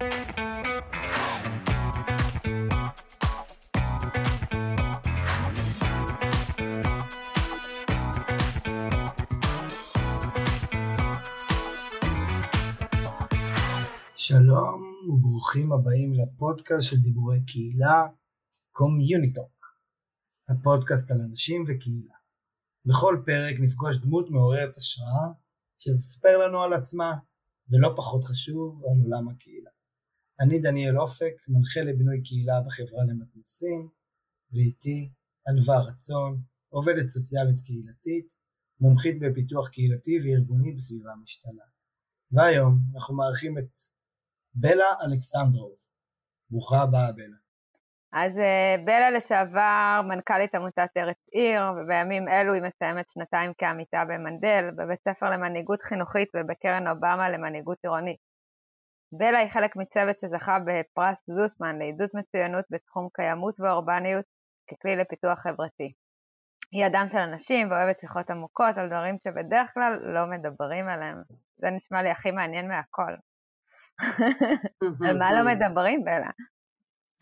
שלום וברוכים הבאים לפודקאסט של דיבורי קהילה, קומיוניטוק, הפודקאסט על אנשים וקהילה. בכל פרק נפגוש דמות מעוררת השראה שתספר לנו על עצמה, ולא פחות חשוב, על עולם הקהילה. אני דניאל אופק, מנחה לבינוי קהילה בחברה למתנסים, ואיתי ענווה רצון, עובדת סוציאלית קהילתית, מומחית בפיתוח קהילתי וארגוני בסביבה משתנה. והיום אנחנו מארחים את בלה אלכסנדרוב. ברוכה הבאה בלה. אז uh, בלה לשעבר מנכ"לית עמותת ארץ עיר, ובימים אלו היא מסיימת שנתיים כעמיתה במנדל, בבית ספר למנהיגות חינוכית ובקרן אובמה למנהיגות עירונית. בלה היא חלק מצוות שזכה בפרס זוסמן לעידוד מצוינות בתחום קיימות ואורבניות ככלי לפיתוח חברתי. היא אדם של אנשים ואוהבת שיחות עמוקות על דברים שבדרך כלל לא מדברים עליהם. זה נשמע לי הכי מעניין מהכל. על מה לא מדברים, בלה?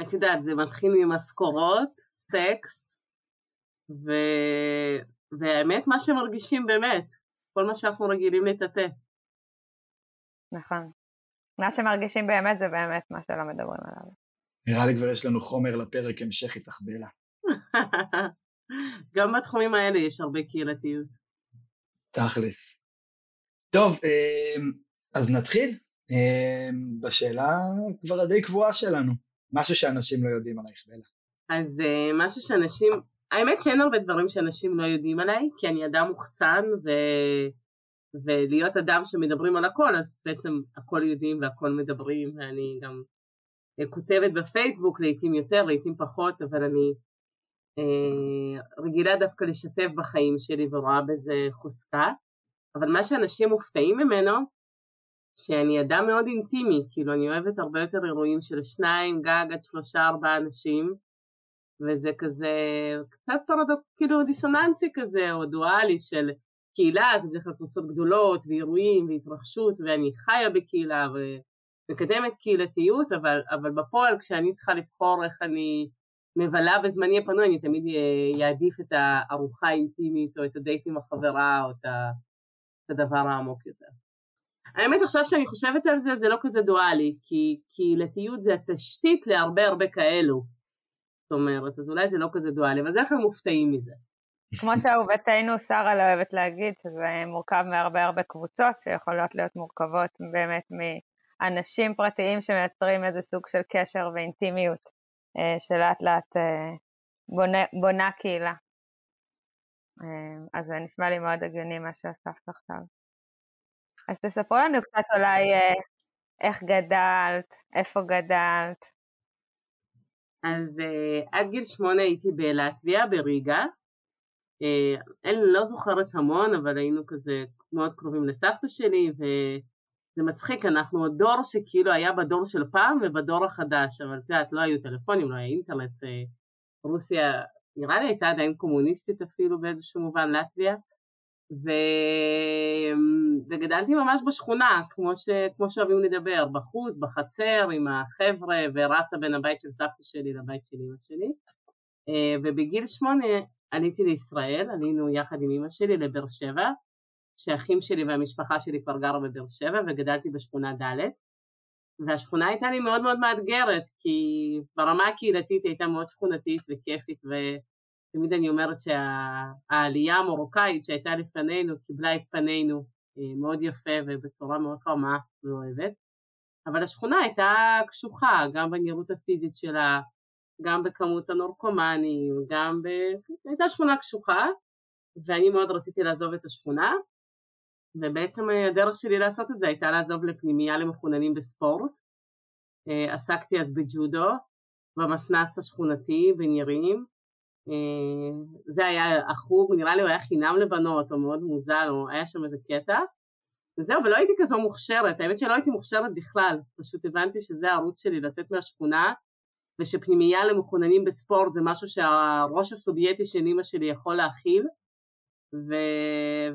את יודעת, זה מתחיל ממשכורות, סקס, ו... והאמת, מה שמרגישים באמת, כל מה שאנחנו רגילים לטאטא. נכון. מה שמרגישים באמת זה באמת מה שלא מדברים עליו. נראה לי כבר יש לנו חומר לפרק המשך איתך, בלה. גם בתחומים האלה יש הרבה קהילתיות. תכלס. טוב, אה, אז נתחיל. אמ, בשאלה כבר הדי קבועה שלנו, משהו שאנשים לא יודעים עלייך בלה. אז אה, משהו שאנשים, האמת שאין הרבה דברים שאנשים לא יודעים עליי, כי אני אדם מוחצן ו... ולהיות אדם שמדברים על הכל, אז בעצם הכל יודעים והכל מדברים, ואני גם אה, כותבת בפייסבוק לעיתים יותר, לעיתים פחות, אבל אני אה, רגילה דווקא לשתף בחיים שלי ורואה בזה חוזקה. אבל מה שאנשים מופתעים ממנו, שאני אדם מאוד אינטימי, כאילו אני אוהבת הרבה יותר אירועים של שניים, גג עד שלושה ארבעה אנשים, וזה כזה קצת פרדוק, כאילו דיסוננסי כזה, או דואלי של קהילה, זה בדרך כלל קבוצות גדולות, ואירועים, והתרחשות, ואני חיה בקהילה ומקדמת קהילתיות, אבל, אבל בפועל כשאני צריכה לבחור איך אני מבלה בזמני הפנוי, אני תמיד אעדיף את הארוחה האינטימית, או את הדייט עם החברה, או את הדבר העמוק יותר. האמת עכשיו שאני חושבת על זה, זה לא כזה דואלי, כי קהילתיות זה התשתית להרבה הרבה כאלו. זאת אומרת, אז אולי זה לא כזה דואלי, אבל בדרך כלל מופתעים מזה. כמו שאהובתנו שרה לא אוהבת להגיד, שזה מורכב מהרבה הרבה קבוצות שיכולות להיות מורכבות באמת מאנשים פרטיים שמייצרים איזה סוג של קשר ואינטימיות אה, שלאט לאט אה, בונה, בונה קהילה. אה, אז זה נשמע לי מאוד הגיוני מה שאספת עכשיו. אז תספרו לנו קצת אולי איך גדלת, איפה גדלת. אז עד גיל שמונה הייתי בלטביה, בריגה. Uh, אני לא זוכרת המון, אבל היינו כזה מאוד קרובים לסבתא שלי, וזה מצחיק, אנחנו הדור שכאילו היה בדור של פעם ובדור החדש, אבל את יודעת, לא היו טלפונים, לא היה אינטרנט, uh, רוסיה, נראה לי הייתה עדיין קומוניסטית אפילו באיזשהו מובן, לטביה. ו... וגדלתי ממש בשכונה, כמו, ש... כמו שאוהבים לדבר, בחוץ, בחצר, עם החבר'ה, ורצה בין הבית של סבתא שלי לבית של אמא שלי. אה, ובגיל שמונה עליתי לישראל, עלינו יחד עם אמא שלי לבאר שבע, שהאחים שלי והמשפחה שלי כבר גרו בבאר שבע, וגדלתי בשכונה ד', והשכונה הייתה לי מאוד מאוד מאתגרת, כי ברמה הקהילתית הייתה מאוד שכונתית וכיפית, ו... תמיד אני אומרת שהעלייה המרוקאית שהייתה לפנינו קיבלה את פנינו אה, מאוד יפה ובצורה מאוד חמה ואוהבת, אבל השכונה הייתה קשוחה גם בנראות הפיזית שלה, גם בכמות הנורקומנים, גם ב... הייתה שכונה קשוחה ואני מאוד רציתי לעזוב את השכונה ובעצם הדרך שלי לעשות את זה הייתה לעזוב לפנימייה למחוננים בספורט. אה, עסקתי אז בג'ודו במתנ"ס השכונתי בנירים אה, זה היה החוג, נראה לי הוא היה חינם לבנות, או מאוד מוזל, או היה שם איזה קטע. וזהו, ולא הייתי כזו מוכשרת, האמת שלא הייתי מוכשרת בכלל, פשוט הבנתי שזה הערוץ שלי לצאת מהשכונה, ושפנימייה למחוננים בספורט זה משהו שהראש הסובייטי של אימא שלי יכול להכיל, ו...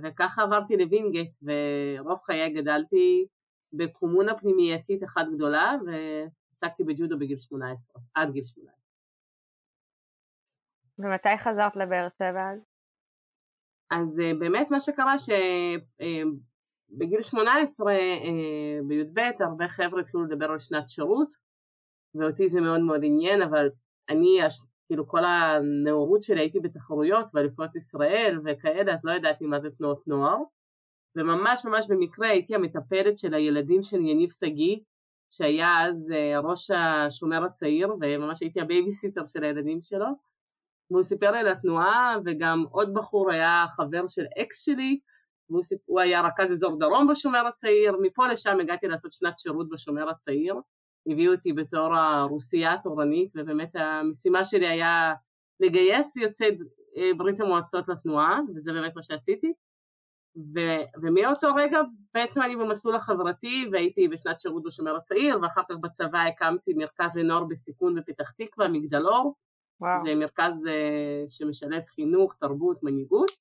וככה עברתי לווינגייט, ורוב חיי גדלתי בקומונה פנימייתית אחת גדולה, ועסקתי בג'ודו בגיל 18, עד גיל 18. ומתי חזרת לבאר שבע אז? אז אה, באמת מה שקרה שבגיל אה, 18 אה, בי"ב הרבה חבר'ה התחילו לדבר על שנת שירות ואותי זה מאוד מאוד עניין אבל אני כאילו כל הנאורות שלי הייתי בתחרויות ואליפויות ישראל וכאלה אז לא ידעתי מה זה תנועות נוער. וממש ממש במקרה הייתי המטפלת של הילדים של יניב שגיא שהיה אז ראש השומר הצעיר וממש הייתי הבייביסיטר של הילדים שלו. והוא סיפר לי על התנועה וגם עוד בחור היה חבר של אקס שלי. והוא סיפ... היה רכז אזור דרום בשומר הצעיר, מפה לשם הגעתי לעשות שנת שירות בשומר הצעיר, הביאו אותי בתור הרוסייה התורנית ובאמת המשימה שלי היה לגייס יוצאי אה, ברית המועצות לתנועה וזה באמת מה שעשיתי. ו... ומאותו רגע בעצם אני במסלול החברתי והייתי בשנת שירות בשומר הצעיר ואחר כך בצבא הקמתי מרכז לנוער בסיכון בפתח תקווה, מגדלור וואו. זה מרכז uh, שמשלב חינוך, תרבות, מנהיגות,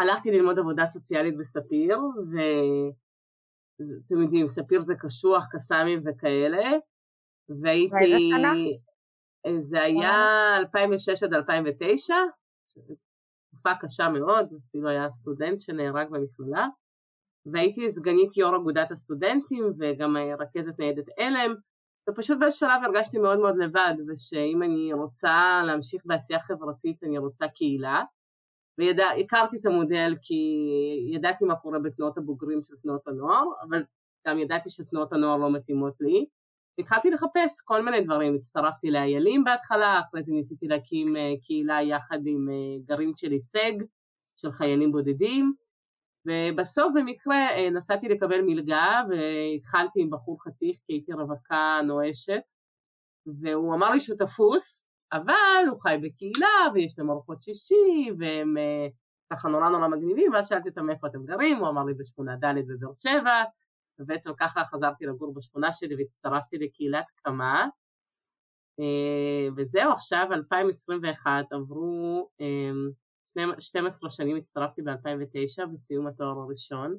והלכתי ללמוד עבודה סוציאלית בספיר, ואתם יודעים, ספיר זה קשוח, קסאמים וכאלה, והייתי... שנה? זה היה 2006 עד 2009, תקופה קשה מאוד, אפילו היה סטודנט שנהרג במכללה, והייתי סגנית יו"ר אגודת הסטודנטים וגם רכזת ניידת עלם, ופשוט באיזשהו שלב הרגשתי מאוד מאוד לבד, ושאם אני רוצה להמשיך בעשייה חברתית אני רוצה קהילה, והכרתי את המודל כי ידעתי מה קורה בתנועות הבוגרים של תנועות הנוער, אבל גם ידעתי שתנועות הנוער לא מתאימות לי. התחלתי לחפש כל מיני דברים, הצטרפתי לאיילים בהתחלה, אחרי זה ניסיתי להקים אה, קהילה יחד עם אה, גרעין של הישג, של חיילים בודדים, ובסוף במקרה אה, נסעתי לקבל מלגה והתחלתי עם בחור חתיך כי הייתי רווקה נואשת והוא אמר לי שהוא תפוס אבל הוא חי בקהילה ויש להם ארוחות שישי והם אה, ככה נורא נורא מגניבים ואז שאלתי אותם איפה אתם גרים הוא אמר לי בשכונה ד' בבאר שבע ובעצם ככה חזרתי לגור בשכונה שלי והצטרפתי לקהילת קמה אה, וזהו עכשיו 2021 עברו 12 שנים הצטרפתי ב-2009 בסיום התואר הראשון.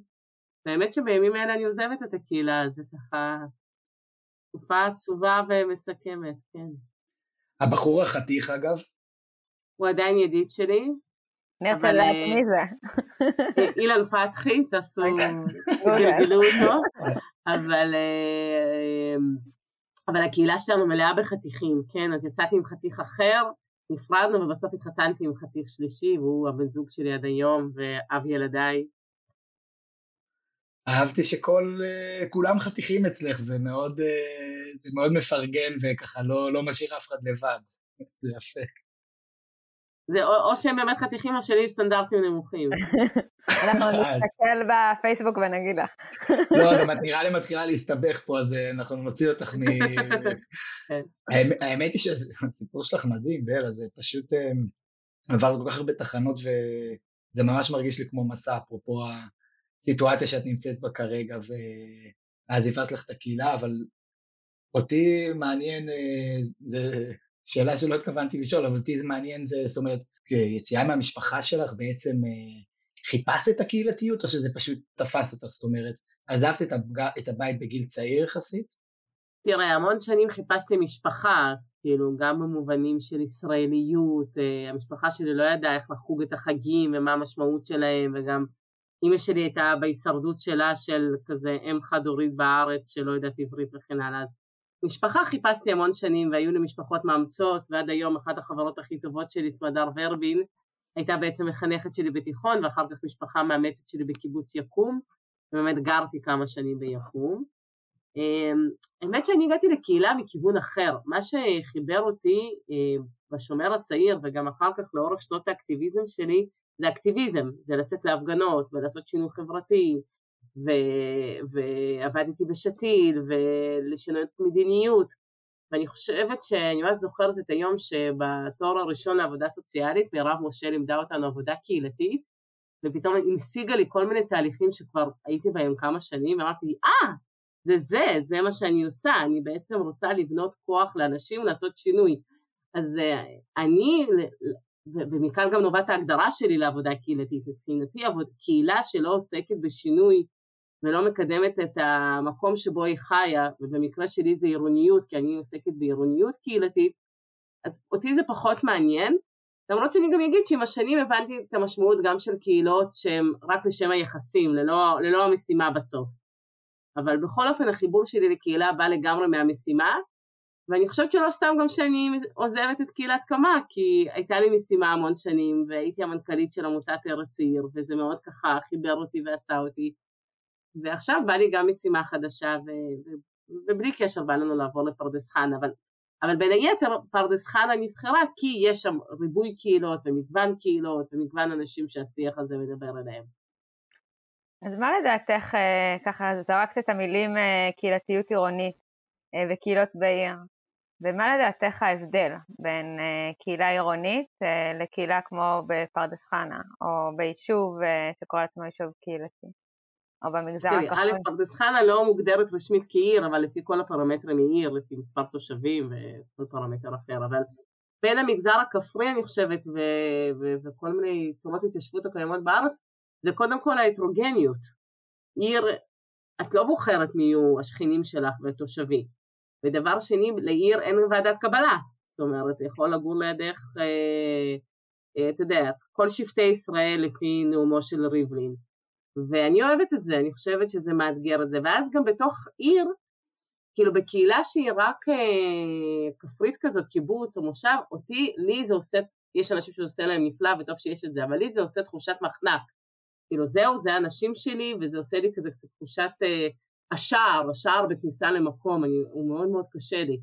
והאמת שבימים האלה אני עוזבת את הקהילה, זה ככה תקופה עצובה ומסכמת, כן. הבחור החתיך אגב? הוא עדיין ידיד שלי. אני רוצה לדעת אה, מי זה. אה, אילן פתחי, תעשו, תגלגלו אותו, אבל, אה, אבל הקהילה שלנו מלאה בחתיכים, כן, אז יצאתי עם חתיך אחר, נפרדנו ובסוף התחתנתי עם חתיך שלישי והוא הבן זוג שלי עד היום ואב ילדיי. אהבתי שכל, אה, כולם חתיכים אצלך, זה מאוד, אה, זה מאוד מפרגן וככה לא, לא משאיר אף אחד לבד, זה יפה. זה או, או שהם באמת חתיכים או שלי סטנדרטים נמוכים. אנחנו נסתכל בפייסבוק ונגיד לך. לא, גם את נראה לי מתחילה להסתבך פה, אז אה, אנחנו נוציא אותך מ... כן. האמת היא שהסיפור שלך מדהים, בלה, זה פשוט עבר כל כך הרבה תחנות וזה ממש מרגיש לי כמו מסע, אפרופו הסיטואציה שאת נמצאת בה כרגע והעזיבה שלך את הקהילה, אבל אותי מעניין, אה, זה שאלה שלא התכוונתי לשאול, אבל אותי זה מעניין, זה, זאת אומרת, יציאה מהמשפחה שלך בעצם חיפשת את הקהילתיות או שזה פשוט תפס אותך? זאת אומרת, עזבת את, הבג... את הבית בגיל צעיר יחסית? תראה, המון שנים חיפשתי משפחה, כאילו, גם במובנים של ישראליות, אה, המשפחה שלי לא ידעה איך לחוג את החגים ומה המשמעות שלהם, וגם אימא שלי הייתה בהישרדות שלה של כזה אם חד-הורית בארץ שלא יודעת עברית וכן הלאה. אז משפחה חיפשתי המון שנים והיו לי משפחות מאמצות, ועד היום אחת החברות הכי טובות שלי, סמדר ורבין, הייתה בעצם מחנכת שלי בתיכון ואחר כך משפחה מאמצת שלי בקיבוץ יקום, ובאמת גרתי כמה שנים ביקום. אמ, האמת שאני הגעתי לקהילה מכיוון אחר, מה שחיבר אותי אה, בשומר הצעיר וגם אחר כך לאורך שנות האקטיביזם שלי זה אקטיביזם, זה לצאת להפגנות ולעשות שינוי חברתי ו- ועבדתי בשתיל ולשנות מדיניות ואני חושבת שאני ממש זוכרת את היום שבתואר הראשון לעבודה סוציאלית מירב משה לימדה אותנו עבודה קהילתית ופתאום המשיגה לי כל מיני תהליכים שכבר הייתי בהם כמה שנים ואמרתי אה ah, זה זה, זה מה שאני עושה, אני בעצם רוצה לבנות כוח לאנשים לעשות שינוי. אז uh, אני, ומכאן גם נובעת ההגדרה שלי לעבודה קהילתית, מבחינתי קהילה שלא עוסקת בשינוי ולא מקדמת את המקום שבו היא חיה, ובמקרה שלי זה עירוניות, כי אני עוסקת בעירוניות קהילתית, אז אותי זה פחות מעניין, למרות שאני גם אגיד שעם השנים הבנתי את המשמעות גם של קהילות שהן רק לשם היחסים, ללא, ללא המשימה בסוף. אבל בכל אופן החיבור שלי לקהילה בא לגמרי מהמשימה, ואני חושבת שלא סתם גם שאני עוזבת את קהילת קמה, כי הייתה לי משימה המון שנים, והייתי המנכ"לית של עמותת ארץ עיר, וזה מאוד ככה חיבר אותי ועשה אותי. ועכשיו בא לי גם משימה חדשה, ו... ובלי קשר בא לנו לעבור לפרדס חנה, אבל, אבל בין היתר פרדס חנה נבחרה כי יש שם ריבוי קהילות ומגוון קהילות ומגוון אנשים שהשיח הזה מדבר אליהם. אז מה לדעתך, אה, ככה זרקת את המילים אה, קהילתיות עירונית אה, וקהילות בעיר, ומה לדעתך ההבדל בין קהילה עירונית לקהילה כמו בפרדס חנה, או ביישוב שקורא לעצמו יישוב קהילתי, או במגזר הכחול? א', פרדס חנה לא מוגדרת רשמית כעיר, אבל לפי כל הפרמטרים היא עיר, לפי מספר תושבים וכל פרמטר אחר, אבל בין המגזר הכפרי אני חושבת וכל מיני צורות התיישבות הקיימות בארץ, זה קודם כל ההטרוגניות. עיר, את לא בוחרת מי יהיו השכנים שלך והתושבים. ודבר שני, לעיר אין ועדת קבלה. זאת אומרת, יכול לגור לידך, אה, אה, אתה יודע, כל שבטי ישראל לפי נאומו של ריבלין. ואני אוהבת את זה, אני חושבת שזה מאתגר את זה. ואז גם בתוך עיר, כאילו בקהילה שהיא רק אה, כפרית כזאת, קיבוץ או מושב, אותי, לי זה עושה, יש אנשים שזה עושה להם נפלא וטוב שיש את זה, אבל לי זה עושה תחושת מחנק. כאילו זהו, זה האנשים שלי, וזה עושה לי כזה קצת תחושת אה, השער, השער בכניסה למקום, אני, הוא מאוד מאוד קשה לי.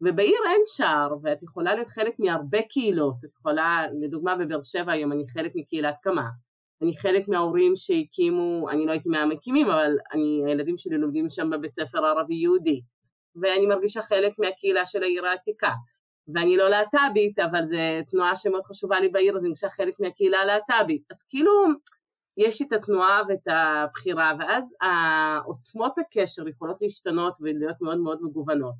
ובעיר אין שער, ואת יכולה להיות חלק מהרבה קהילות, את יכולה, לדוגמה בבאר שבע היום אני חלק מקהילת קמה, אני חלק מההורים שהקימו, אני לא הייתי מהמקימים, אבל אני, הילדים שלי לומדים שם בבית ספר ערבי-יהודי, ואני מרגישה חלק מהקהילה של העיר העתיקה. ואני לא להט"בית, אבל זו תנועה שמאוד חשובה לי בעיר, אז אני מרגישה חלק מהקהילה הלהט"בית. אז כאילו, יש את התנועה ואת הבחירה, ואז עוצמות הקשר יכולות להשתנות ולהיות מאוד מאוד מגוונות.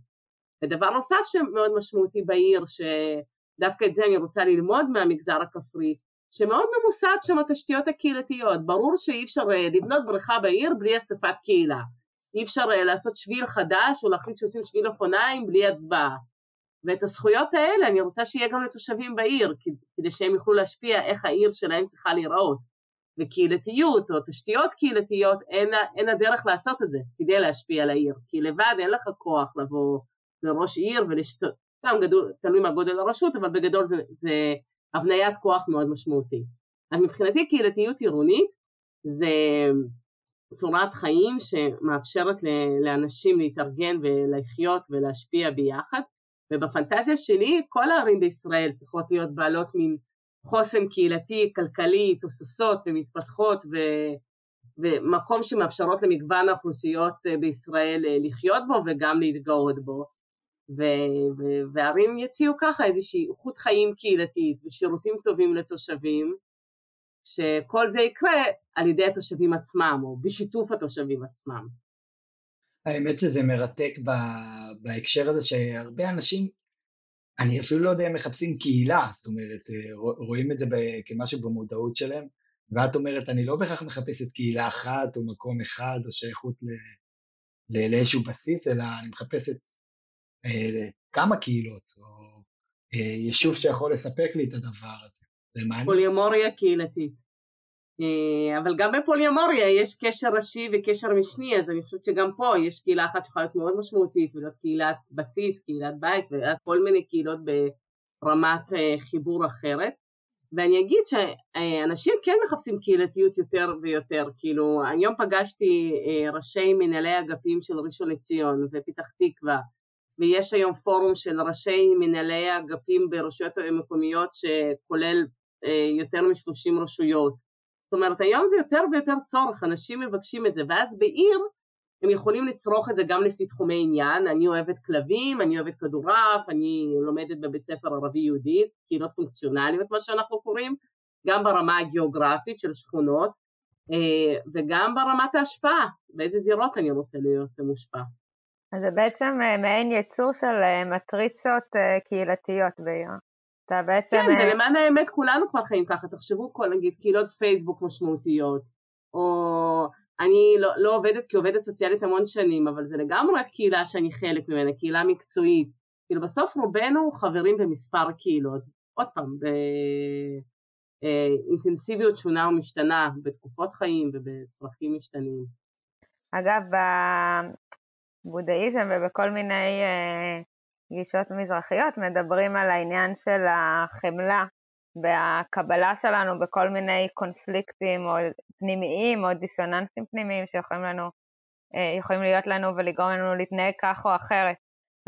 ודבר נוסף שמאוד משמעותי בעיר, שדווקא את זה אני רוצה ללמוד מהמגזר הכפרי, שמאוד ממוסד שם התשתיות הקהילתיות. ברור שאי אפשר אה, לבנות בריכה בעיר בלי אספת קהילה. אי אפשר אה, לעשות שביל חדש או להחליט שעושים שביל אופניים בלי הצבעה. ואת הזכויות האלה אני רוצה שיהיה גם לתושבים בעיר, כדי שהם יוכלו להשפיע איך העיר שלהם צריכה להיראות. וקהילתיות או תשתיות קהילתיות, אין, אין הדרך לעשות את זה כדי להשפיע על העיר, כי לבד אין לך כוח לבוא לראש עיר ולשתות, גם גדול, תלוי מה גודל הרשות, אבל בגדול זה, זה הבניית כוח מאוד משמעותי. אז מבחינתי קהילתיות עירונית זה צורת חיים שמאפשרת לאנשים להתארגן ולחיות ולהשפיע ביחד, ובפנטזיה שלי כל הערים בישראל צריכות להיות בעלות מין חוסן קהילתי, כלכלי, תוססות ומתפתחות ו... ומקום שמאפשרות למגוון האוכלוסיות אה, בישראל אה, לחיות בו וגם להתגאות בו. ו- ו- והערים יציעו ככה איזושהי איכות חיים קהילתית ושירותים טובים לתושבים, שכל זה יקרה על ידי התושבים עצמם או בשיתוף התושבים עצמם. האמת שזה מרתק בהקשר הזה שהרבה אנשים אני אפילו לא יודע אם מחפשים קהילה, זאת אומרת, אה, רואים את זה כמשהו במודעות שלהם, ואת אומרת, אני לא בהכרח מחפשת קהילה אחת או מקום אחד או שייכות לאיזשהו בסיס, אלא אני מחפשת אה, כמה קהילות, או אה, יישוב שיכול לספק לי את הדבר הזה. פוליומוריה קהילתית. אה, אבל גם בפוליומוריה יש קשר ראשי וקשר משני, אז אני חושבת שגם פה יש קהילה אחת שיכולה להיות מאוד משמעותית ולהיות קהילת בסיס, קהילת בית, ואז כל מיני קהילות ברמת אה, חיבור אחרת. ואני אגיד שאנשים כן מחפשים קהילתיות יותר ויותר, כאילו היום פגשתי אה, ראשי מנהלי אגפים של ראשון לציון ופתח תקווה, ויש היום פורום של ראשי מנהלי אגפים ברשויות המקומיות שכולל יותר מ-30 רשויות. אומרת, היום זה יותר ויותר צורך, אנשים מבקשים את זה, ואז בעיר הם יכולים לצרוך את זה גם לפי תחומי עניין, אני אוהבת כלבים, אני אוהבת כדורעף, אני לומדת בבית ספר ערבי-יהודי, קהילות פונקציונליות, מה שאנחנו קוראים, גם ברמה הגיאוגרפית של שכונות, אה, וגם ברמת ההשפעה, באיזה זירות אני רוצה להיות מושפע. אז זה בעצם אה, מעין יצור של אה, מטריצות קהילתיות בעיר. אתה בעצם... כן, אה, ולמען האמת כולנו כבר חיים ככה, תחשבו כל נגיד קהילות פייסבוק משמעותיות, או אני לא, לא עובדת כעובדת סוציאלית המון שנים, אבל זה לגמרי קהילה שאני חלק ממנה, קהילה מקצועית. כאילו בסוף רובנו חברים במספר קהילות. עוד פעם, באינטנסיביות שונה ומשתנה, בתקופות חיים ובצרכים משתנים. אגב, בבודהיזם ובכל מיני אה, גישות מזרחיות מדברים על העניין של החמלה והקבלה שלנו בכל מיני קונפליקטים או פנימיים או דיסוננסים פנימיים שיכולים לנו, אה, יכולים להיות לנו ולגרום לנו להתנהג כך או אחרת.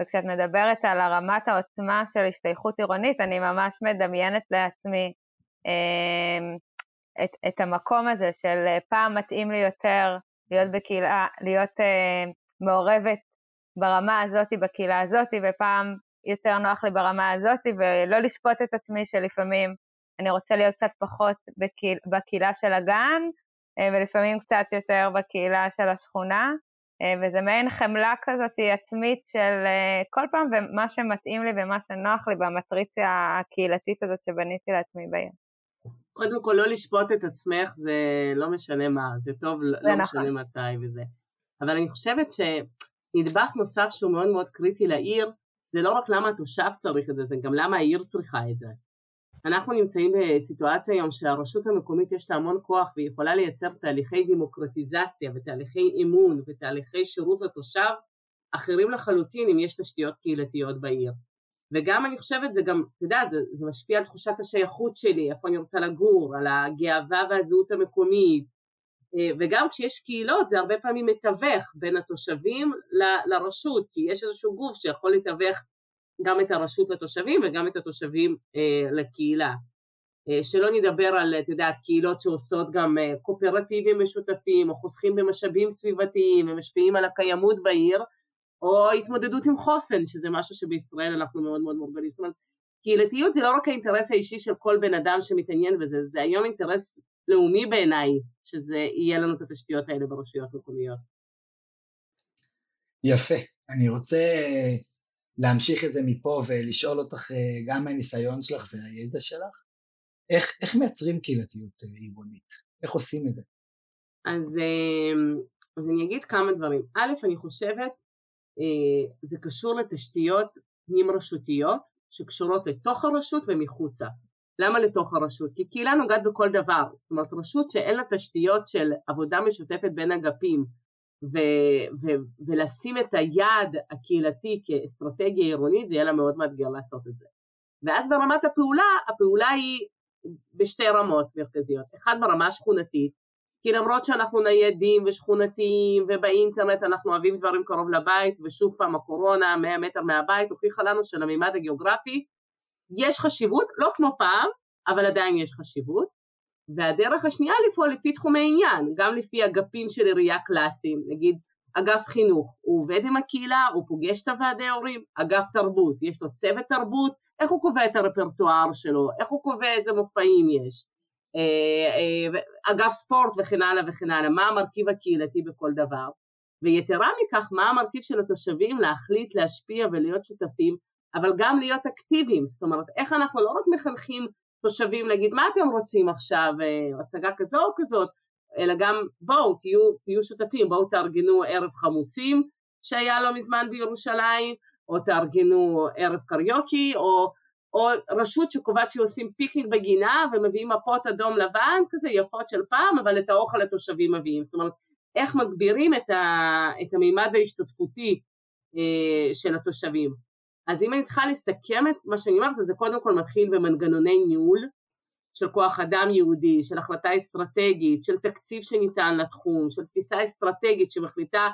וכשאת מדברת על הרמת העוצמה של השתייכות עירונית, אני ממש מדמיינת לעצמי אה, את, את המקום הזה של פעם מתאים לי יותר להיות בקהילה, להיות מעורבת ברמה הזאת, בקהילה הזאת, ופעם יותר נוח לי ברמה הזאת, ולא לשפוט את עצמי שלפעמים אני רוצה להיות קצת פחות בקהיל, בקהילה של הגן, uh, ולפעמים קצת יותר בקהילה של השכונה, uh, וזה מעין חמלה כזאת עצמית של uh, כל פעם ומה שמתאים לי ומה שנוח לי במטריציה הקהילתית הזאת שבניתי לעצמי בעיר. קודם כל לא לשפוט את עצמך זה לא משנה מה, זה טוב, זה לא נכון. משנה מתי וזה. אבל אני חושבת שנדבך נוסף שהוא מאוד מאוד קריטי לעיר, זה לא רק למה התושב צריך את זה, זה גם למה העיר צריכה את זה. אנחנו נמצאים בסיטואציה היום שהרשות המקומית יש לה המון כוח והיא יכולה לייצר תהליכי דמוקרטיזציה ותהליכי אמון ותהליכי שירות לתושב אחרים לחלוטין אם יש תשתיות קהילתיות בעיר. וגם אני חושבת זה גם, אתה יודע, זה משפיע על תחושת השייכות שלי, איפה אני רוצה לגור, על הגאווה והזהות המקומית, וגם כשיש קהילות זה הרבה פעמים מתווך בין התושבים ל- לרשות, כי יש איזשהו גוף שיכול לתווך גם את הרשות לתושבים וגם את התושבים אה, לקהילה. אה, שלא נדבר על, את יודעת, קהילות שעושות גם אה, קואופרטיבים משותפים או חוסכים במשאבים סביבתיים ומשפיעים על הקיימות בעיר, או התמודדות עם חוסן, שזה משהו שבישראל אנחנו מאוד מאוד מורגלים. זאת אומרת, קהילתיות זה לא רק האינטרס האישי של כל בן אדם שמתעניין בזה, זה היום אינטרס לאומי בעיניי, שזה יהיה לנו את התשתיות האלה ברשויות מקומיות. יפה. אני רוצה להמשיך את זה מפה ולשאול אותך אה, גם מהניסיון שלך והידע שלך, איך, איך מייצרים קהילתיות אה, עירונית? איך עושים את זה? אז, אה, אז אני אגיד כמה דברים. א', אני חושבת זה קשור לתשתיות פנים רשותיות שקשורות לתוך הרשות ומחוצה. למה לתוך הרשות? כי קהילה נוגעת בכל דבר. זאת אומרת, רשות שאין לה תשתיות של עבודה משותפת בין אגפים ו- ו- ולשים את היעד הקהילתי כאסטרטגיה עירונית, זה יהיה לה מאוד מאתגר לעשות את זה. ואז ברמת הפעולה, הפעולה היא בשתי רמות מרכזיות. אחד ברמה השכונתית, כי למרות שאנחנו ניידים ושכונתיים ובאינטרנט אנחנו אוהבים דברים קרוב לבית ושוב פעם הקורונה 100 מטר מהבית הוכיחה לנו שלמימד הגיאוגרפי יש חשיבות, לא כמו פעם, אבל עדיין יש חשיבות. והדרך השנייה לפעול לפי תחומי עניין, גם לפי אגפים של עירייה קלאסיים, נגיד אגף חינוך, הוא עובד עם הקהילה, הוא פוגש את הוועדי ההורים, אגף תרבות, יש לו צוות תרבות, איך הוא קובע את הרפרטואר שלו, איך הוא קובע איזה מופעים יש, אה, אה, אגב ספורט וכן הלאה וכן הלאה, מה המרכיב הקהילתי בכל דבר, ויתרה מכך מה המרכיב של התושבים להחליט, להשפיע ולהיות שותפים, אבל גם להיות אקטיביים, זאת אומרת איך אנחנו לא רק מחנכים תושבים להגיד מה אתם רוצים עכשיו, אה, הצגה כזו או כזאת, אלא גם בואו תהיו, תהיו שותפים, בואו תארגנו ערב חמוצים שהיה לא מזמן בירושלים, או תארגנו ערב קריוקי, או או רשות שקובעת שעושים פיקניק בגינה ומביאים מפות אדום לבן כזה יפות של פעם, אבל את האוכל התושבים מביאים. זאת אומרת, איך מגבירים את, ה, את המימד ההשתתפותי אה, של התושבים. אז אם אני צריכה לסכם את מה שאני אומרת, זה קודם כל מתחיל במנגנוני ניהול של כוח אדם יהודי, של החלטה אסטרטגית, של תקציב שניתן לתחום, של תפיסה אסטרטגית שמחליטה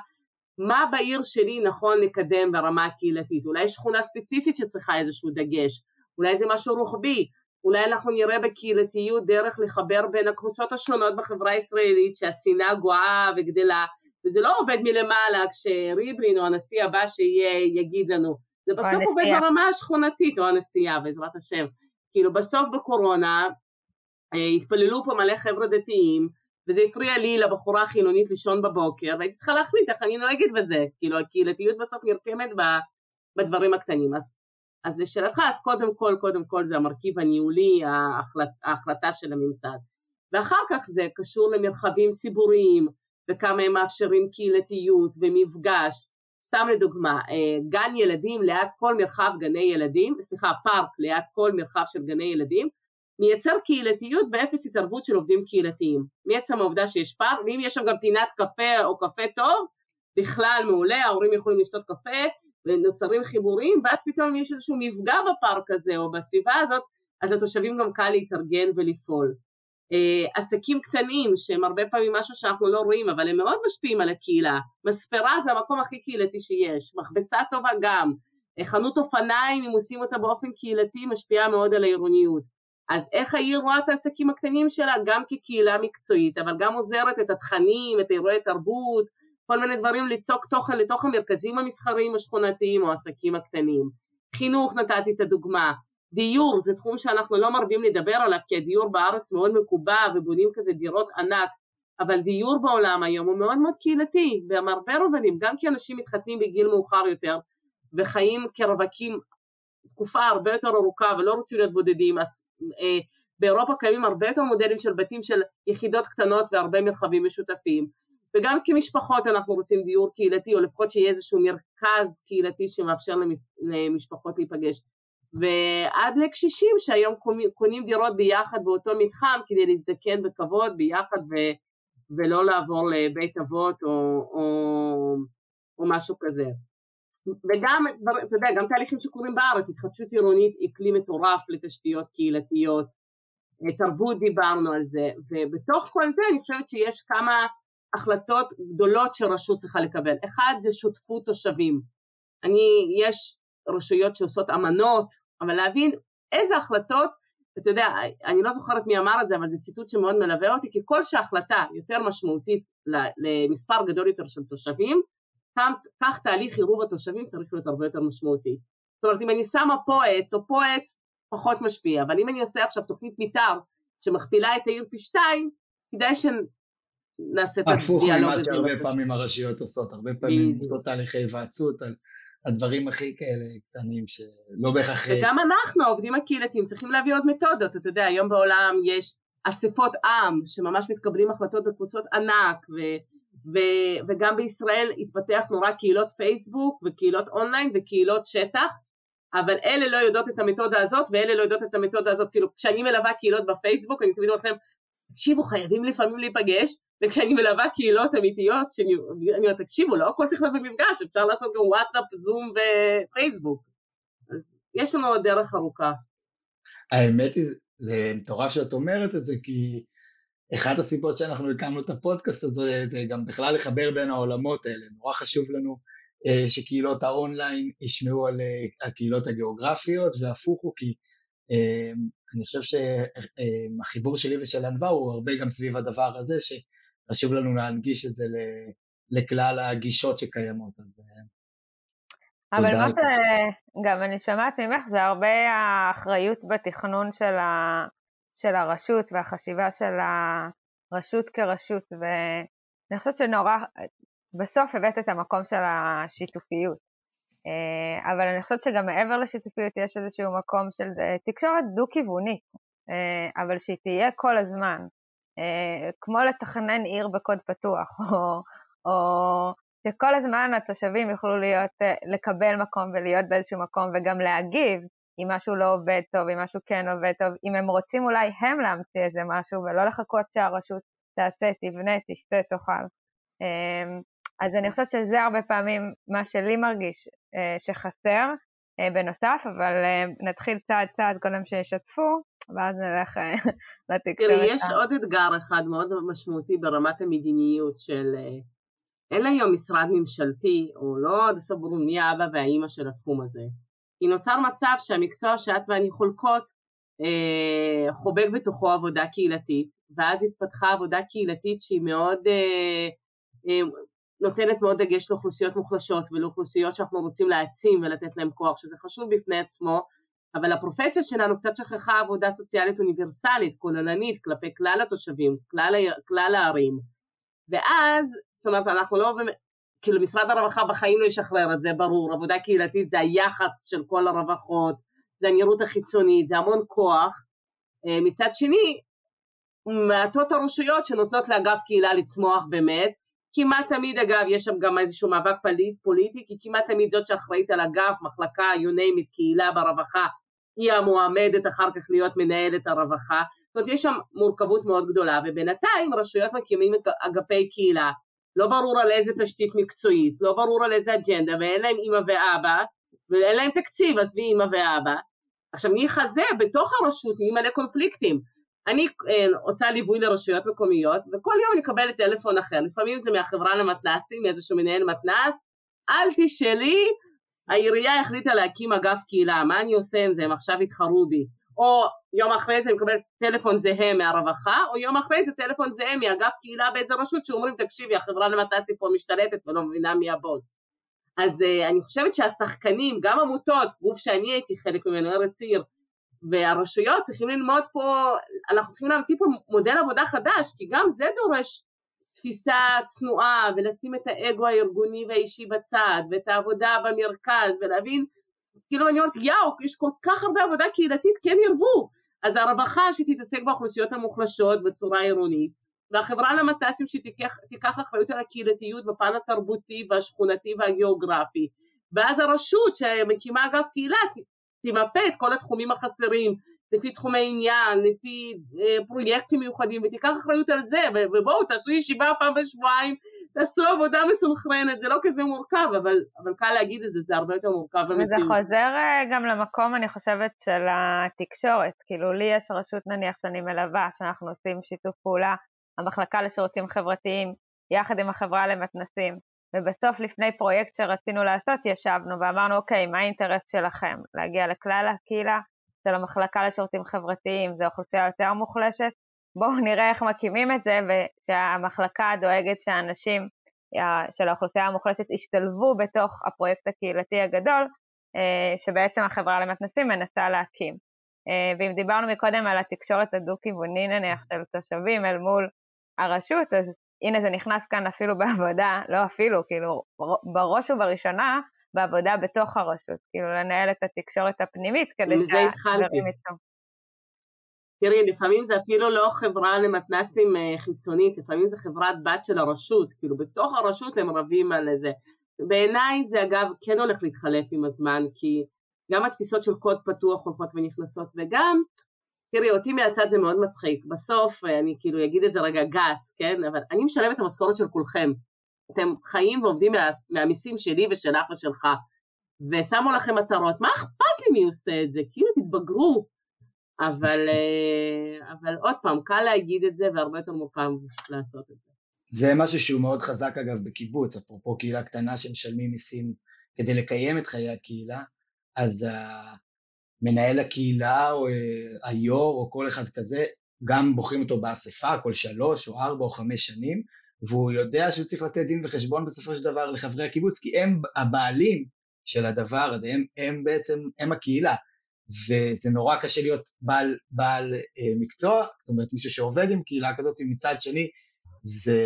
מה בעיר שלי נכון לקדם ברמה הקהילתית. אולי שכונה ספציפית שצריכה איזשהו דגש, אולי זה משהו רוחבי, אולי אנחנו נראה בקהילתיות דרך לחבר בין הקבוצות השונות בחברה הישראלית שהשנאה גואה וגדלה, וזה לא עובד מלמעלה כשריבלין או הנשיא הבא שיהיה יגיד לנו, זה בסוף עובד ברמה השכונתית, או הנשיאה בעזרת השם. כאילו בסוף בקורונה אה, התפללו פה מלא חבר'ה דתיים, וזה הפריע לי לבחורה החילונית לישון בבוקר, והייתי צריכה להחליט איך אני נוהגת בזה, כאילו הקהילתיות בסוף נרקמת בדברים הקטנים. אז אז לשאלתך, אז קודם כל, קודם כל זה המרכיב הניהולי, ההחלט, ההחלטה של הממסד. ואחר כך זה קשור למרחבים ציבוריים, וכמה הם מאפשרים קהילתיות ומפגש. סתם לדוגמה, אה, גן ילדים ליד כל מרחב גני ילדים, סליחה, פארק ליד כל מרחב של גני ילדים, מייצר קהילתיות באפס התערבות של עובדים קהילתיים. מעצם העובדה שיש פארק, ואם יש שם גם פינת קפה או קפה טוב, בכלל מעולה, ההורים יכולים לשתות קפה, ונוצרים חיבורים, ואז פתאום יש איזשהו מפגע בפארק הזה או בסביבה הזאת, אז לתושבים גם קל להתארגן ולפעול. Uh, עסקים קטנים שהם הרבה פעמים משהו שאנחנו לא רואים אבל הם מאוד משפיעים על הקהילה, מספרה זה המקום הכי קהילתי שיש, מכבסה טובה גם, uh, חנות אופניים אם עושים אותה באופן קהילתי משפיעה מאוד על העירוניות, אז איך העיר רואה את העסקים הקטנים שלה? גם כקהילה מקצועית אבל גם עוזרת את התכנים, את אירועי תרבות, כל מיני דברים ליצוק תוכן לתוך המרכזים המסחריים השכונתיים או העסקים הקטנים, חינוך נתתי את הדוגמה דיור זה תחום שאנחנו לא מרבים לדבר עליו כי הדיור בארץ מאוד מקובע ובונים כזה דירות ענק. אבל דיור בעולם היום הוא מאוד מאוד קהילתי בהרבה רובנים גם כי אנשים מתחתנים בגיל מאוחר יותר וחיים כרווקים תקופה הרבה יותר ארוכה ולא רוצים להיות בודדים אז אה, באירופה קיימים הרבה יותר מודלים של בתים של יחידות קטנות והרבה מרחבים משותפים. וגם כמשפחות אנחנו רוצים דיור קהילתי או לפחות שיהיה איזשהו מרכז קהילתי שמאפשר למשפחות להיפגש ועד לקשישים שהיום קונים דירות ביחד באותו מתחם כדי להזדקן בכבוד ביחד ו, ולא לעבור לבית אבות או, או, או משהו כזה. וגם, אתה יודע, גם תהליכים שקורים בארץ, התחדשות עירונית היא כלי מטורף לתשתיות קהילתיות, תרבות דיברנו על זה, ובתוך כל זה אני חושבת שיש כמה החלטות גדולות שרשות צריכה לקבל. אחד זה שותפות תושבים. אני, יש רשויות שעושות אמנות אבל להבין איזה החלטות, אתה יודע, אני לא זוכרת מי אמר את זה, אבל זה ציטוט שמאוד מלווה אותי, כי כל שהחלטה יותר משמעותית למספר גדול יותר של תושבים, כך תהליך עירוב התושבים צריך להיות הרבה יותר משמעותי. זאת אומרת, אם אני שמה פה עץ או פה עץ, פחות משפיע, אבל אם אני עושה עכשיו תוכנית מתאר שמכפילה את העיר פי שתיים, כדאי שנעשה את הדיאלוג הזה. הפוך ממה שהרבה פעמים הרשויות עושות, הרבה פעמים עושות תהליכי היוועצות על הדברים הכי כאלה קטנים שלא בהכרח... וגם אנחנו, העובדים הקהילתיים, צריכים להביא עוד מתודות. אתה יודע, היום בעולם יש אספות עם, שממש מתקבלים החלטות בקבוצות ענק, ו, ו, וגם בישראל התפתח נורא קהילות פייסבוק, וקהילות אונליין, וקהילות שטח, אבל אלה לא יודעות את המתודה הזאת, ואלה לא יודעות את המתודה הזאת. כאילו, כשאני מלווה קהילות בפייסבוק, אני תמיד אומרת להם, תקשיבו, חייבים לפעמים להיפגש, וכשאני מלווה קהילות אמיתיות, שאני אומרת, תקשיבו, לא הכל צריך להיות במפגש, אפשר לעשות גם וואטסאפ, זום ופייסבוק. אז יש לנו עוד דרך ארוכה. האמת היא, זה מטורף שאת אומרת את זה, כי אחת הסיבות שאנחנו הקמנו את הפודקאסט הזה, זה גם בכלל לחבר בין העולמות האלה. נורא חשוב לנו אה, שקהילות האונליין ישמעו על אה, הקהילות הגיאוגרפיות, והפוך הוא, כי אני חושב שהחיבור שלי ושל ענווה הוא הרבה גם סביב הדבר הזה, שחשוב לנו להנגיש את זה לכלל הגישות שקיימות, אז אה, אבל מה שגם אני שומעת ממך זה הרבה האחריות בתכנון של, ה, של הרשות והחשיבה של הרשות כרשות, ואני חושבת שנורא, בסוף הבאת את המקום של השיתופיות. אה, אבל אני חושבת שגם מעבר לשיתופיות יש איזשהו מקום של אה, תקשורת דו-כיוונית, אה, אבל שהיא תהיה כל הזמן, כמו לתכנן עיר בקוד פתוח, או, או שכל הזמן התושבים יוכלו להיות, לקבל מקום ולהיות באיזשהו מקום וגם להגיב אם משהו לא עובד טוב, אם משהו כן עובד טוב, אם הם רוצים אולי הם להמציא איזה משהו ולא לחכות שהרשות תעשה, תבנה, תשתה, תאכל. אז אני חושבת שזה הרבה פעמים מה שלי מרגיש אה, שחסר אה, בנוסף, אבל אה, נתחיל צעד צעד קודם שישתפו, ואז נלך לתקשורת. תראי, יש עוד אתגר אחד מאוד משמעותי ברמת המדיניות של אין היום משרד ממשלתי, או לא עד הסוף ברור מי האבא והאימא של התחום הזה. כי נוצר מצב שהמקצוע שאת ואני חולקות אה, חובק בתוכו עבודה קהילתית, ואז התפתחה עבודה קהילתית שהיא מאוד אה, נותנת מאוד דגש לאוכלוסיות מוחלשות ולאוכלוסיות שאנחנו רוצים להעצים ולתת להם כוח, שזה חשוב בפני עצמו, אבל הפרופסיה שלנו קצת שכחה עבודה סוציאלית אוניברסלית, כוללנית, כלפי כלל התושבים, כלל, כלל הערים. ואז, זאת אומרת, אנחנו לא כאילו משרד הרווחה בחיים לא ישחרר את זה, ברור, עבודה קהילתית זה היח"צ של כל הרווחות, זה הנראות החיצונית, זה המון כוח. אה, מצד שני, מעטות הרשויות שנותנות לאגף קהילה לצמוח באמת, כמעט תמיד אגב יש שם גם איזשהו מאבק פליט, פוליטי, כי כמעט תמיד זאת שאחראית על אגף, מחלקה, you name it, קהילה ברווחה, היא המועמדת אחר כך להיות מנהלת הרווחה, זאת אומרת יש שם מורכבות מאוד גדולה, ובינתיים רשויות מקימים אגפי קהילה, לא ברור על איזה תשתית מקצועית, לא ברור על איזה אג'נדה, ואין להם אימא ואבא, ואין להם תקציב, עזבי אימא ואבא. עכשיו ניחא זה, בתוך הרשות נהיים מלא קונפליקטים. אני אה, עושה ליווי לרשויות מקומיות, וכל יום אני מקבלת טלפון אחר, לפעמים זה מהחברה למתנ"סים, מאיזשהו מנהל מתנ"ס, אל תשאלי, העירייה החליטה להקים אגף קהילה, מה אני עושה עם זה, הם עכשיו התחרו בי. או יום אחרי זה אני מקבלת טלפון זהה מהרווחה, או יום אחרי זה טלפון זהה מאגף קהילה באיזה רשות שאומרים תקשיבי החברה למתנ"סים פה משתלטת ולא מבינה מי הבוס. אז uh, אני חושבת שהשחקנים, גם עמותות, גוף שאני הייתי חלק ממנו, ארץ עיר, והרשויות צריכים ללמוד פה, אנחנו צריכים להמציא פה מודל עבודה חדש, כי גם זה דורש תפיסה צנועה ולשים את האגו הארגוני והאישי בצד ואת העבודה במרכז ולהבין כאילו אני אומרת יאו יש כל כך הרבה עבודה קהילתית כן ירבו. אז הרווחה שתתעסק באוכלוסיות המוחלשות בצורה עירונית והחברה למת"סים שתיקח אחריות על הקהילתיות בפן התרבותי והשכונתי והגיאוגרפי ואז הרשות שמקימה אגף קהילה תמפה את כל התחומים החסרים לפי תחומי עניין, לפי אה, פרויקטים מיוחדים ותיקח אחריות על זה ובואו תעשו ישיבה פעם בשבועיים תעשו עבודה מסונכרנת, זה לא כזה מורכב, אבל, אבל קל להגיד את זה, זה הרבה יותר מורכב במציאות. וזה חוזר אה, גם למקום, אני חושבת, של התקשורת. כאילו, לי יש רשות נניח שאני מלווה, שאנחנו עושים שיתוף פעולה, המחלקה לשירותים חברתיים, יחד עם החברה למתנסים, ובסוף לפני פרויקט שרצינו לעשות, ישבנו ואמרנו, אוקיי, מה האינטרס שלכם? להגיע לכלל הקהילה של המחלקה לשירותים חברתיים, זו אוכלוסייה יותר מוחלשת, בואו נראה איך מקימים את זה, ושהמחלקה דואגת שהאנשים של האוכלוסייה המוחלשת ישתלבו בתוך הפרויקט הקהילתי הגדול, אה, שבעצם החברה למתנסים מנסה להקים. אה, ואם דיברנו מקודם על התקשורת הדו-כיווני נניח של תושבים אל מול הרשות, אז הנה זה נכנס כאן אפילו בעבודה, לא אפילו, כאילו בראש ובראשונה בעבודה בתוך הרשות, כאילו לנהל את התקשורת הפנימית כדי שהחברים יצאו. תראי, לפעמים זה אפילו לא חברה למתנסים אה, חיצונית, לפעמים זה חברת בת של הרשות, כאילו בתוך הרשות הם רבים על זה. בעיניי זה אגב כן הולך להתחלף עם הזמן, כי גם התפיסות של קוד פתוח הולכות ונכנסות, וגם, תראי, אותי מהצד זה מאוד מצחיק, בסוף, אה, אני כאילו אגיד את זה רגע גס, כן, אבל אני משלמת את המשכורת של כולכם. אתם חיים ועובדים מה, מהמיסים שלי ושלך ושלך, ושמו לכם מטרות, מה אכפת לי מי עושה את זה? כאילו תתבגרו, אבל, אה, אבל עוד פעם, קל להגיד את זה והרבה יותר מורכב לעשות את זה. זה משהו שהוא מאוד חזק אגב בקיבוץ, אפרופו קהילה קטנה שמשלמים מיסים כדי לקיים את חיי הקהילה, אז מנהל הקהילה או אה, היו"ר או כל אחד כזה, גם בוחרים אותו באספה כל שלוש או ארבע או חמש שנים, והוא יודע שהוא צריך לתת דין וחשבון בסופו של דבר לחברי הקיבוץ, כי הם הבעלים של הדבר הזה, הם, הם בעצם, הם הקהילה. וזה נורא קשה להיות בעל, בעל אה, מקצוע, זאת אומרת מישהו שעובד עם קהילה כזאת, ומצד שני זה,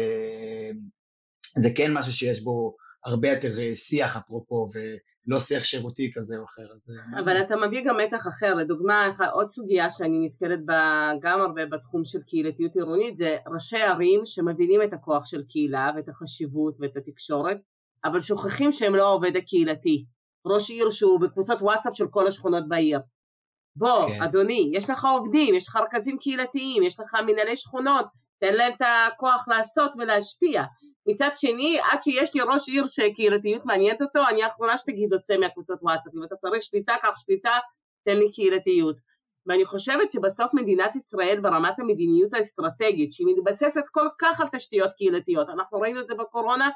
זה כן משהו שיש בו הרבה יותר אה, שיח אפרופו, ולא שיח שירותי כזה או אחר. אז... אה, אבל אתה מביא גם מתח אחר, לדוגמה עוד סוגיה שאני נתקלת בה גם הרבה בתחום של קהילתיות עירונית, זה ראשי ערים שמבינים את הכוח של קהילה ואת החשיבות ואת התקשורת, אבל שוכחים שהם לא העובד הקהילתי. ראש עיר שהוא בקבוצות וואטסאפ של כל השכונות בעיר. בוא, כן. אדוני, יש לך עובדים, יש לך רכזים קהילתיים, יש לך מנהלי שכונות, תן להם את הכוח לעשות ולהשפיע. מצד שני, עד שיש לי ראש עיר שקהילתיות מעניינת אותו, אני האחרונה שתגיד יוצא מהקבוצות וואטסאפ. אם אתה צריך שליטה, קח שליטה, תן לי קהילתיות. ואני חושבת שבסוף מדינת ישראל ברמת המדיניות האסטרטגית, שהיא מתבססת כל כך על תשתיות קהילתיות, אנחנו ראינו את זה בקורונה,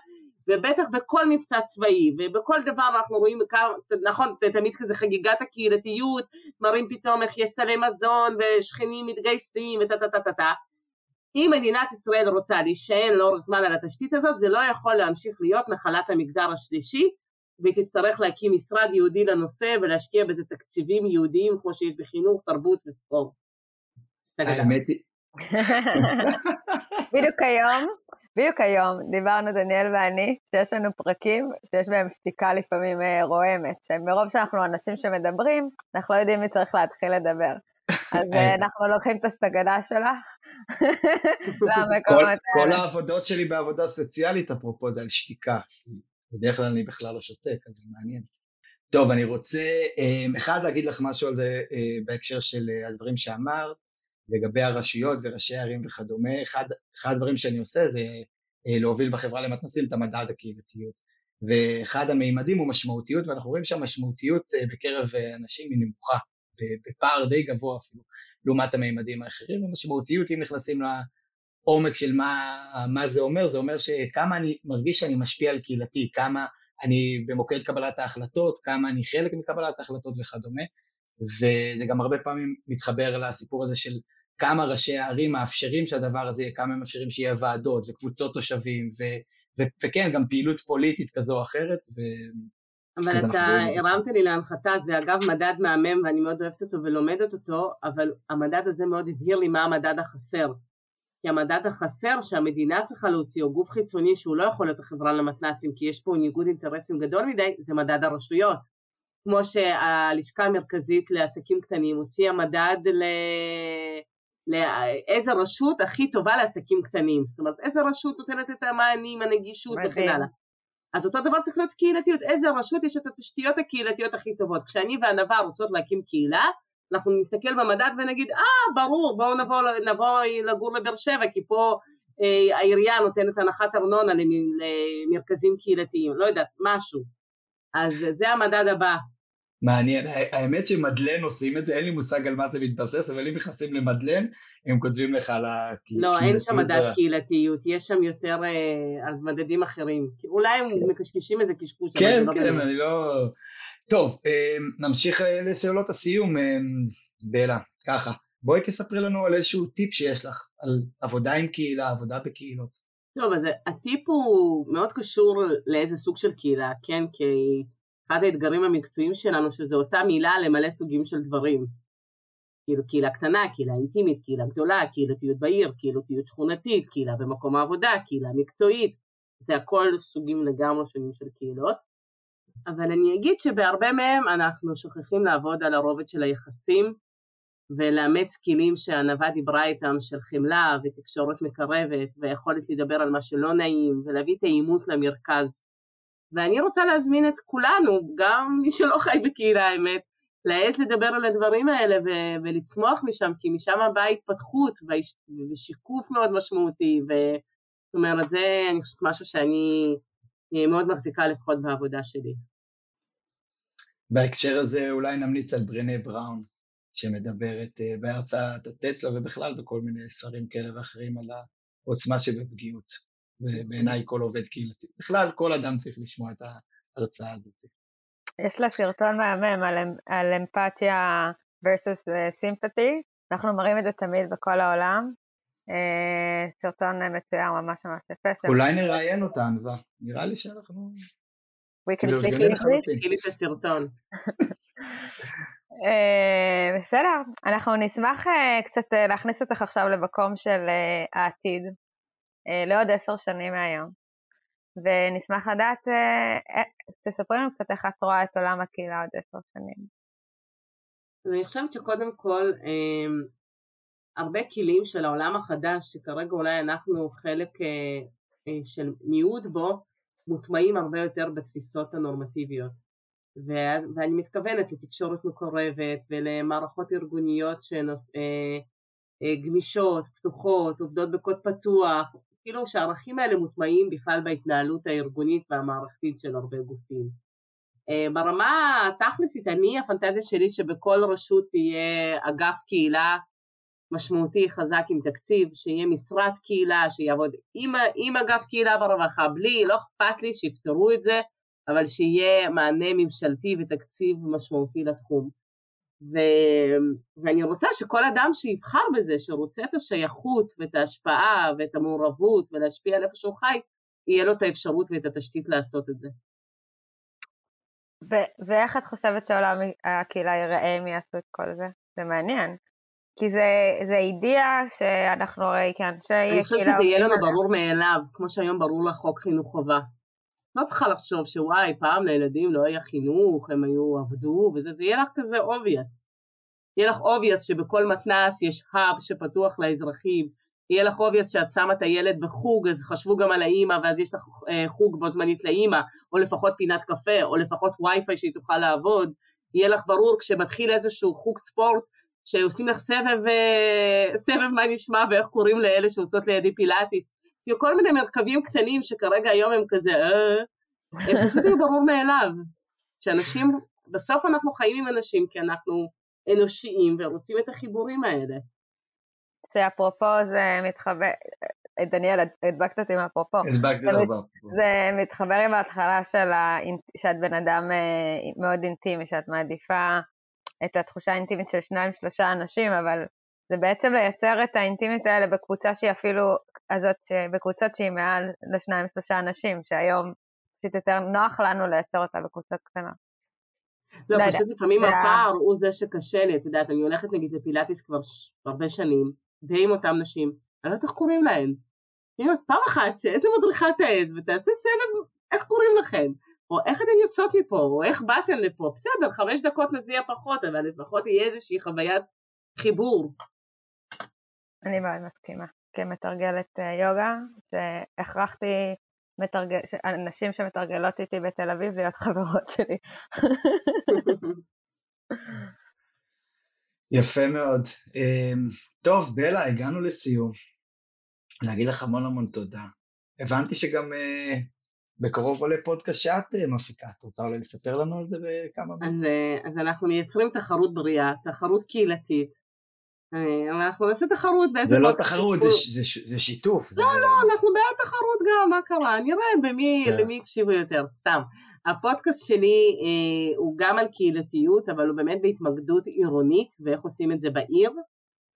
ובטח בכל מבצע צבאי ובכל דבר אנחנו רואים, נכון, תמיד כזה חגיגת הקהילתיות, מראים פתאום איך יש סלי מזון ושכנים מתגייסים וטה טה טה טה טה. אם מדינת ישראל רוצה להישען לאורך זמן על התשתית הזאת, זה לא יכול להמשיך להיות נחלת המגזר השלישי, והיא תצטרך להקים משרד ייעודי לנושא ולהשקיע בזה תקציבים ייעודיים כמו שיש בחינוך, תרבות וספורט. האמת היא... בדיוק היום בדיוק היום דיברנו דניאל ואני, שיש לנו פרקים שיש בהם שתיקה לפעמים אה, רועמת, שמרוב שאנחנו אנשים שמדברים, אנחנו לא יודעים מי צריך להתחיל לדבר. אז אה, אנחנו לוקחים את הסגנה שלך למקומות האלה. כל העבודות שלי בעבודה סוציאלית, אפרופו, זה על שתיקה. בדרך כלל אני בכלל לא שותק, אז זה מעניין. טוב, אני רוצה, אחד, להגיד לך משהו על זה בהקשר של הדברים שאמרת, לגבי הרשויות וראשי ערים וכדומה. אחד, אחד הדברים שאני עושה זה להוביל בחברה למתנסים את המדד הקהילתיות. ואחד המימדים הוא משמעותיות, ואנחנו רואים שהמשמעותיות בקרב אנשים היא נמוכה, בפער די גבוה אפילו, לעומת המימדים האחרים. המשמעותיות, אם נכנסים לעומק של מה, מה זה אומר, זה אומר שכמה אני מרגיש שאני משפיע על קהילתי, כמה אני במוקד קבלת ההחלטות, כמה אני חלק מקבלת ההחלטות וכדומה, וזה גם הרבה פעמים מתחבר לסיפור הזה של כמה ראשי הערים מאפשרים שהדבר הזה יהיה, כמה הם מאפשרים שיהיה ועדות וקבוצות תושבים, ו, ו, וכן, גם פעילות פוליטית כזו או אחרת. ו... אבל אתה הרמת לי להנחתה, זה אגב מדד מהמם ואני מאוד אוהבת אותו ולומדת אותו, אבל המדד הזה מאוד הבהיר לי מה המדד החסר. כי המדד החסר שהמדינה צריכה להוציא, או גוף חיצוני שהוא לא יכול להיות החברה למתנ"סים, כי יש פה ניגוד אינטרסים גדול מדי, זה מדד הרשויות. כמו שהלשכה המרכזית לעסקים קטנים הוציאה מדד ל... לאיזה רשות הכי טובה לעסקים קטנים, זאת אומרת איזה רשות נותנת את המענים, הנגישות וכן הלאה. אז אותו דבר צריך להיות קהילתיות, איזה רשות יש את התשתיות הקהילתיות הכי טובות. כשאני וענווה רוצות להקים קהילה, אנחנו נסתכל במדד ונגיד, אה, ברור, בואו נבוא, נבוא לגור לבאר שבע, כי פה אה, העירייה נותנת הנחת ארנונה למרכזים קהילתיים, לא יודעת, משהו. אז זה המדד הבא. מעניין, האמת שמדלן עושים את זה, אין לי מושג על מה זה מתבסס, אבל אם נכנסים למדלן, הם כותבים לך על הקהילתיות. לא, אין שם מדד קהילתיות, יש שם יותר אה, על מדדים אחרים. אולי הם כן. מקשקשים איזה קשקוש. כן, לא כן, אני לא... טוב, אה, נמשיך אה, לשאלות הסיום, בלה, ככה. בואי תספרי לנו על איזשהו טיפ שיש לך, על עבודה עם קהילה, עבודה בקהילות. טוב, אז הטיפ הוא מאוד קשור לאיזה סוג של קהילה, כן? כי אחד האתגרים המקצועיים שלנו שזה אותה מילה למלא סוגים של דברים. כאילו קהילה קטנה, קהילה אינטימית, קהילה גדולה, קהילתיות בעיר, קהילתיות שכונתית, קהילה במקום העבודה, קהילה מקצועית, זה הכל סוגים לגמרי שונים של קהילות. אבל אני אגיד שבהרבה מהם אנחנו שוכחים לעבוד על הרובד של היחסים ולאמץ כלים שהענווה דיברה איתם של חמלה ותקשורת מקרבת ויכולת לדבר על מה שלא נעים ולהביא את העימות למרכז. ואני רוצה להזמין את כולנו, גם מי שלא חי בקהילה האמת, להעז לדבר על הדברים האלה ו- ולצמוח משם, כי משם באה התפתחות ושיקוף מאוד משמעותי, זאת אומרת, זה אני חושבת משהו שאני אה, מאוד מחזיקה לפחות בעבודה שלי. בהקשר הזה אולי נמליץ על ברנה בראון, שמדברת אה, בהרצאת הטסלה ובכלל בכל מיני ספרים כאלה ואחרים על העוצמה שבפגיעות. ובעיניי כל עובד קהילתי. בכלל, כל אדם צריך לשמוע את ההרצאה הזאת. יש לה סרטון מהמם על, על אמפתיה versus אה, sympathy, אנחנו מראים את זה תמיד בכל העולם. אה, סרטון מצוין, ממש ממש יפה. אולי נראיין אותה, ענווה. נראה לי שאנחנו... כאילו, תשלחי לי את הסרטון. אה, בסדר, אנחנו נשמח קצת להכניס אותך עכשיו למקום של העתיד. אה, לעוד עשר שנים מהיום. ונשמח לדעת, אה, אה, תספרי לנו קצת איך את רואה את עולם הקהילה עוד עשר שנים. אני חושבת שקודם כל, הרבה כלים של העולם החדש, שכרגע אולי אנחנו חלק של מיעוט בו, מוטמעים הרבה יותר בתפיסות הנורמטיביות. ואני מתכוונת לתקשורת מקורבת ולמערכות ארגוניות שנוס, גמישות, פתוחות, עובדות בקוד פתוח, כאילו שהערכים האלה מוטמעים בכלל בהתנהלות הארגונית והמערכתית של הרבה גופים. אה, ברמה התכלסית, אני, הפנטזיה שלי שבכל רשות תהיה אגף קהילה משמעותי חזק עם תקציב, שיהיה משרת קהילה, שיעבוד עם, עם אגף קהילה ברווחה, בלי, לא אכפת לי שיפתרו את זה, אבל שיהיה מענה ממשלתי ותקציב משמעותי לתחום. ו... ואני רוצה שכל אדם שיבחר בזה, שרוצה את השייכות ואת ההשפעה ואת המעורבות ולהשפיע על איפה שהוא חי, יהיה לו את האפשרות ואת התשתית לעשות את זה. ו- ואיך את חושבת שעולם הקהילה ייראה אם יעשו את כל זה? זה מעניין. כי זה, זה אידיאה שאנחנו הרי שיהיה קהילה... אני חושבת שזה יהיה לנו ברור מאליו, כמו שהיום ברור לחוק חינוך חובה. לא צריכה לחשוב שוואי, פעם לילדים לא היה חינוך, הם היו עבדו וזה, זה יהיה לך כזה obvious. יהיה לך obvious שבכל מתנ"ס יש האב שפתוח לאזרחים, יהיה לך obvious שאת שמה את הילד בחוג, אז חשבו גם על האימא, ואז יש לך אה, חוג בו זמנית לאימא, או לפחות פינת קפה, או לפחות וי-פיי שהיא תוכל לעבוד. יהיה לך ברור כשמתחיל איזשהו חוג ספורט, שעושים לך סבב, אה, סבב מה נשמע ואיך קוראים לאלה שעושות לידי פילאטיס. כאילו כל מיני מרכבים קטנים שכרגע היום הם כזה, אה, הם פשוט יהיו ברור מאליו. שאנשים, בסוף אנחנו חיים עם אנשים כי אנחנו אנושיים ורוצים את החיבורים האלה. שאפרופו זה מתחבר, דניאל, הדבקת אותי מהאפרופו. הדבקת אותי מהאפרופו. זה מתחבר עם ההתחלה של ה... שאת בן אדם אה, מאוד אינטימי, שאת מעדיפה את התחושה האינטימית של שניים שלושה אנשים, אבל זה בעצם לייצר את האינטימית האלה בקבוצה שהיא אפילו, הזאת, בקבוצות שהיא מעל לשניים שלושה אנשים, שהיום פשוט יותר נוח לנו לייצר אותה בקבוצות קטנות. לא, לא פשוט לפעמים הפער הוא זה שקשה לי, את יודעת, אני הולכת נגיד לפילאטיס כבר הרבה שנים, די עם אותן נשים, אני לא יודעת איך קוראים להן. פעם אחת שאיזה מדריכה תעז ותעשה סבב, איך קוראים לכן? או איך אתן יוצאות מפה, או איך באתן לפה, בסדר, חמש דקות נזיע פחות, אבל לפחות יהיה איזושהי חוויית חיבור. אני מאוד מסכימה. כמתרגלת אה, יוגה, שהכרחתי מתרגל, אנשים שמתרגלות איתי בתל אביב להיות חברות שלי. יפה מאוד. אמ, טוב, בלה, הגענו לסיום. להגיד לך המון המון תודה. הבנתי שגם uh, בקרוב עולה פודקאסט שאת uh, מפיקה. את רוצה אולי לספר לנו על זה בכמה מילים? אז, אז אנחנו מייצרים תחרות בריאה, תחרות קהילתית, אה, אנחנו נעשה תחרות באיזה... זה לא תחרות, זה, זה, זה שיתוף. לא, זה... לא, אנחנו בעד תחרות גם, מה קרה? נראה במי, yeah. למי יקשיבו יותר, סתם. הפודקאסט שלי אה, הוא גם על קהילתיות, אבל הוא באמת בהתמקדות עירונית, ואיך עושים את זה בעיר.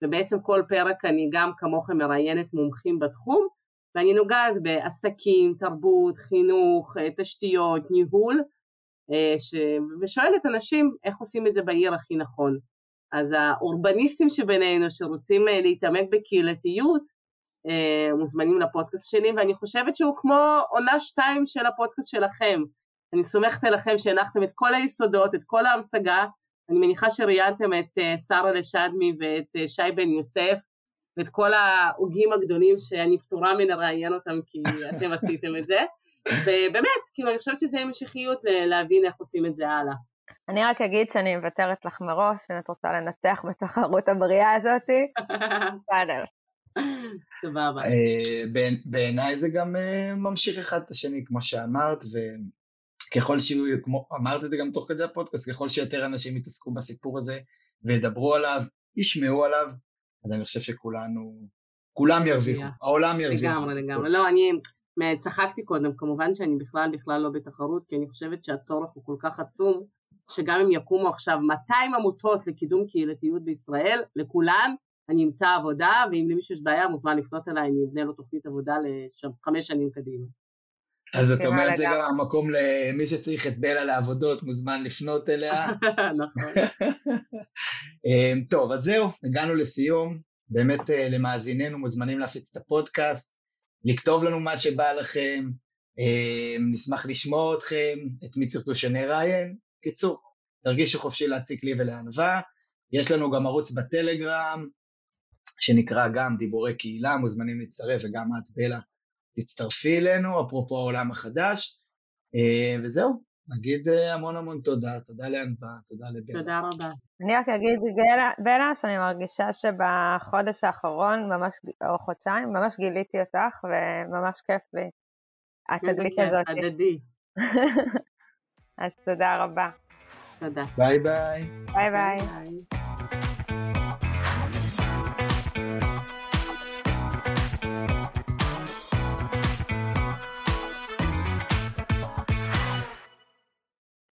ובעצם כל פרק אני גם כמוכם מראיינת מומחים בתחום, ואני נוגעת בעסקים, תרבות, חינוך, אה, תשתיות, ניהול, אה, ש... ושואלת אנשים איך עושים את זה בעיר הכי נכון. אז האורבניסטים שבינינו שרוצים אה, להתעמק בקהילתיות, אה, מוזמנים לפודקאסט שלי, ואני חושבת שהוא כמו עונה שתיים של הפודקאסט שלכם. אני סומכת עליכם שהנחתם את כל היסודות, את כל ההמשגה. אני מניחה שראיינתם את אה, שרה לשדמי ואת שי בן יוסף, ואת כל ההוגים הגדולים שאני פטורה מלראיין אותם כי אתם עשיתם את זה. ובאמת, כאילו, אני חושבת שזה המשכיות להבין איך עושים את זה הלאה. אני רק אגיד שאני מוותרת לך מראש, אם את רוצה לנצח בתחרות הבריאה הזאתי, בסדר. סבבה. אה, בעיניי זה גם אה, ממשיך אחד את השני, כמו שאמרת, וככל שיהיו, כמו, אמרת את זה גם תוך כדי הפודקאסט, ככל שיותר אנשים יתעסקו בסיפור הזה וידברו עליו, ישמעו עליו, אז אני חושב שכולנו, כולם ירוויחו, העולם ירוויחו. לגמרי, לגמרי. לא, אני צחקתי קודם, כמובן שאני בכלל בכלל לא בתחרות, כי אני חושבת שהצורך הוא כל כך עצום, שגם אם יקומו עכשיו 200 עמותות לקידום קהילתיות בישראל, לכולן אני אמצא עבודה, ואם למישהו יש בעיה מוזמן לפנות אליי, אני אבנה לו תוכנית עבודה לחמש שנים קדימה. אז את אומרת זה גם המקום למי שצריך את בלה לעבודות, מוזמן לפנות אליה. נכון. אמ, טוב, אז זהו, הגענו לסיום. באמת אה, למאזיננו מוזמנים להפיץ את הפודקאסט, לכתוב לנו מה שבא לכם, אמ, נשמח לשמוע אתכם, את מי תרצו שנראיין, קיצור, תרגישו חופשי להציק לי ולענווה. יש לנו גם ערוץ בטלגרם, שנקרא גם דיבורי קהילה, מוזמנים להצטרף, וגם את, בלה, תצטרפי אלינו, אפרופו העולם החדש. אה, וזהו, נגיד אה, המון המון תודה, תודה לענווה, תודה לבלה. תודה רבה. אני רק אגיד, בלה, שאני מרגישה שבחודש האחרון, ממש, או חודשיים, ממש גיליתי אותך, וממש כיף לי. התגלית הזאת. הדדי. אז תודה רבה. תודה. ביי ביי. ביי ביי.